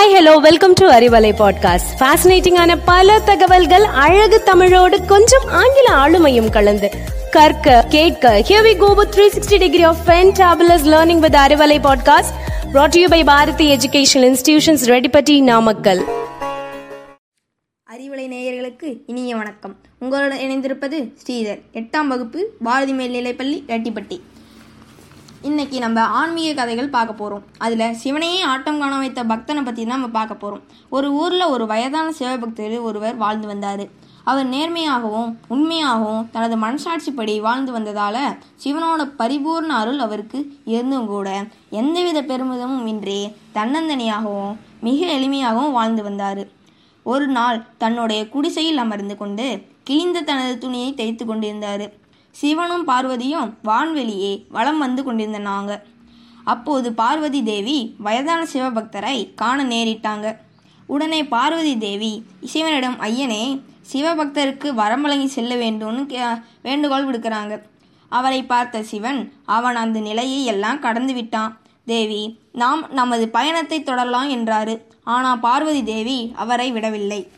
Hi hello welcome to Arivalai podcast ஃபேசினேட்டிங்கான பல தகவல்கள் அழகு தமிழோடு கொஞ்சம் ஆங்கில ஆளுமையும் கலந்து. கற்க கேட்க here we go with 360 degree of fantabulous learning with Arivalai podcast brought to you by Bharathi education institutions Reddipatti Namakkal Arivalai நேயர்களுக்கு இனிய வணக்கம். உங்களுடன் இணைந்திருப்பது ஸ்ரீதர். எட்டாம் வகுப்பு பாரதி மேல்நிலைப்பள்ளி ரெட்டிப்பட்டி. இன்னைக்கு நம்ம ஆன்மீக கதைகள் பார்க்க போகிறோம் அதில் சிவனையே ஆட்டம் காண வைத்த பக்தனை பற்றி தான் நம்ம பார்க்க போகிறோம் ஒரு ஊரில் ஒரு வயதான சிவபக்தர் ஒருவர் வாழ்ந்து வந்தார். அவர் நேர்மையாகவும் உண்மையாகவும் தனது மனசாட்சிப்படி வாழ்ந்து வந்ததால் சிவனோட பரிபூர்ண அருள் அவருக்கு இருந்தும் கூட எந்தவித பெருமிதமும் இன்றி தன்னந்தனியாகவும் மிக எளிமையாகவும் வாழ்ந்து வந்தார். ஒரு நாள் தன்னுடைய குடிசையில் அமர்ந்து கொண்டு கிழிந்த தனது துணியை தைத்து கொண்டிருந்தார். சிவனும் பார்வதியும் வான்வெளியே வலம் வந்து கொண்டிருந்தனாங்க. அப்போது பார்வதி தேவி வயதான சிவபக்தரை காண நேரிட்டாங்க. உடனே பார்வதி தேவி சிவனிடம் ஐயனே சிவபக்தருக்கு வரம் வழங்கி செல்ல வேண்டும்னு கே- வேண்டுகோள் விடுக்கிறாங்க. அவரை பார்த்த சிவன் அவன் அந்த நிலையை எல்லாம் கடந்து விட்டான். தேவி நாம் நமது பயணத்தை தொடரலாம் என்றாரு. ஆனால் பார்வதி தேவி அவரை விடவில்லை.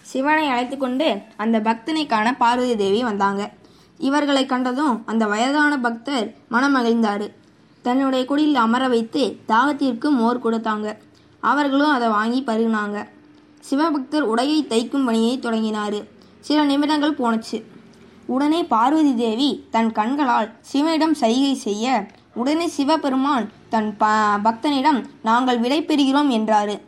சிவனை அழைத்து கொண்டு அந்த பக்தனை காண பார்வதி தேவி வந்தாங்க. இவர்களை கண்டதும் அந்த வயதான பக்தர் மனமகிழ்ந்தாரு. தன்னுடைய குடியில் அமர வைத்து தாகத்திற்கு மோர் கொடுத்தாங்க. அவர்களும் அதை வாங்கி பருகினாங்க. சிவபக்தர் உடையை தைக்கும் பணியை தொடங்கினாரு. சில நிமிடங்கள் போனுச்சு உடனே பார்வதி தேவி தன் கண்களால் சிவனிடம் சைகை செய்ய உடனே சிவபெருமான் தன் ப பக்தனிடம் நாங்கள் விடை பெறுகிறோம் என்றாரு.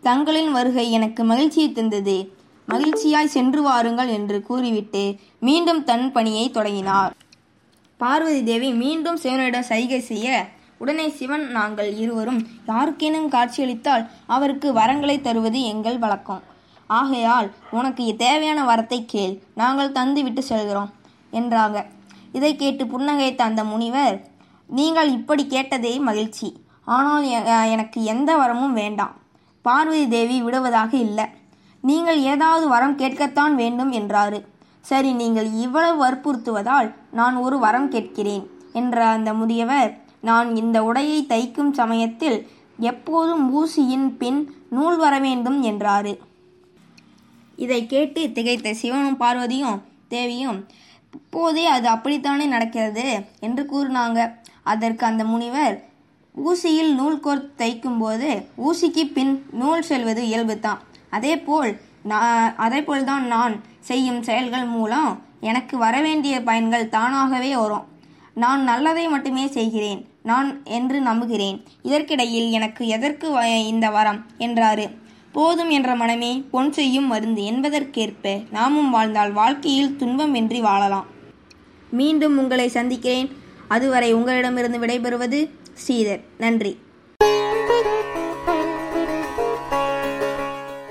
தங்களின் வருகை எனக்கு மகிழ்ச்சியை தந்தது. மகிழ்ச்சியாய் சென்று வாருங்கள் என்று கூறிவிட்டு மீண்டும் தன் பணியை தொடங்கினார். பார்வதி தேவி மீண்டும் சிவனிடம் சைகை செய்ய உடனே சிவன் நாங்கள் இருவரும் யாருக்கேனும் காட்சியளித்தால் அவருக்கு வரங்களை தருவது எங்கள் வழக்கம். ஆகையால் உனக்கு தேவையான வரத்தை கேள் நாங்கள் தந்துவிட்டு செல்கிறோம் என்றாங்க. இதை கேட்டு புன்னகைத்த அந்த முனிவர் நீங்கள் இப்படி கேட்டதே மகிழ்ச்சி. ஆனால் எனக்கு எந்த வரமும் வேண்டாம். பார்வதி தேவி விடுவதாக இல்லை. நீங்கள் ஏதாவது வரம் கேட்கத்தான் வேண்டும் என்றாரு. சரி நீங்கள் இவ்வளவு வற்புறுத்துவதால் நான் ஒரு வரம் கேட்கிறேன் என்ற அந்த முதியவர் நான் இந்த உடையை தைக்கும் சமயத்தில் எப்போதும் ஊசியின் பின் நூல் வர வேண்டும் என்றாரு. இதை கேட்டு திகைத்த சிவனும் பார்வதியும் தேவியும் இப்போதே அது அப்படித்தானே நடக்கிறது? என்று கூறினாங்க. அதற்கு அந்த முனிவர் ஊசியில் நூல் கோர்த்து தைக்கும்போது ஊசிக்கு பின் நூல் செல்வது இயல்புதான். அதேபோல் நான் அதேபோல்தான் நான் செய்யும் செயல்கள் மூலம் எனக்கு வரவேண்டிய பயன்கள் தானாகவே வரும். நான் நல்லதை மட்டுமே செய்கிறேன். நான் என்று நம்புகிறேன். இதற்கிடையில் எனக்கு எதற்கு இந்த வரம்? என்றாரு. போதும் என்ற மனமே பொன் செய்யும் மருந்து என்பதற்கேற்ப நாமும் வாழ்ந்தால் வாழ்க்கையில் துன்பமின்றி வாழலாம். மீண்டும் உங்களை சந்திக்கிறேன். அதுவரை உங்களிடமிருந்து விடைபெறுவது ஸ்ரீதர். நன்றி.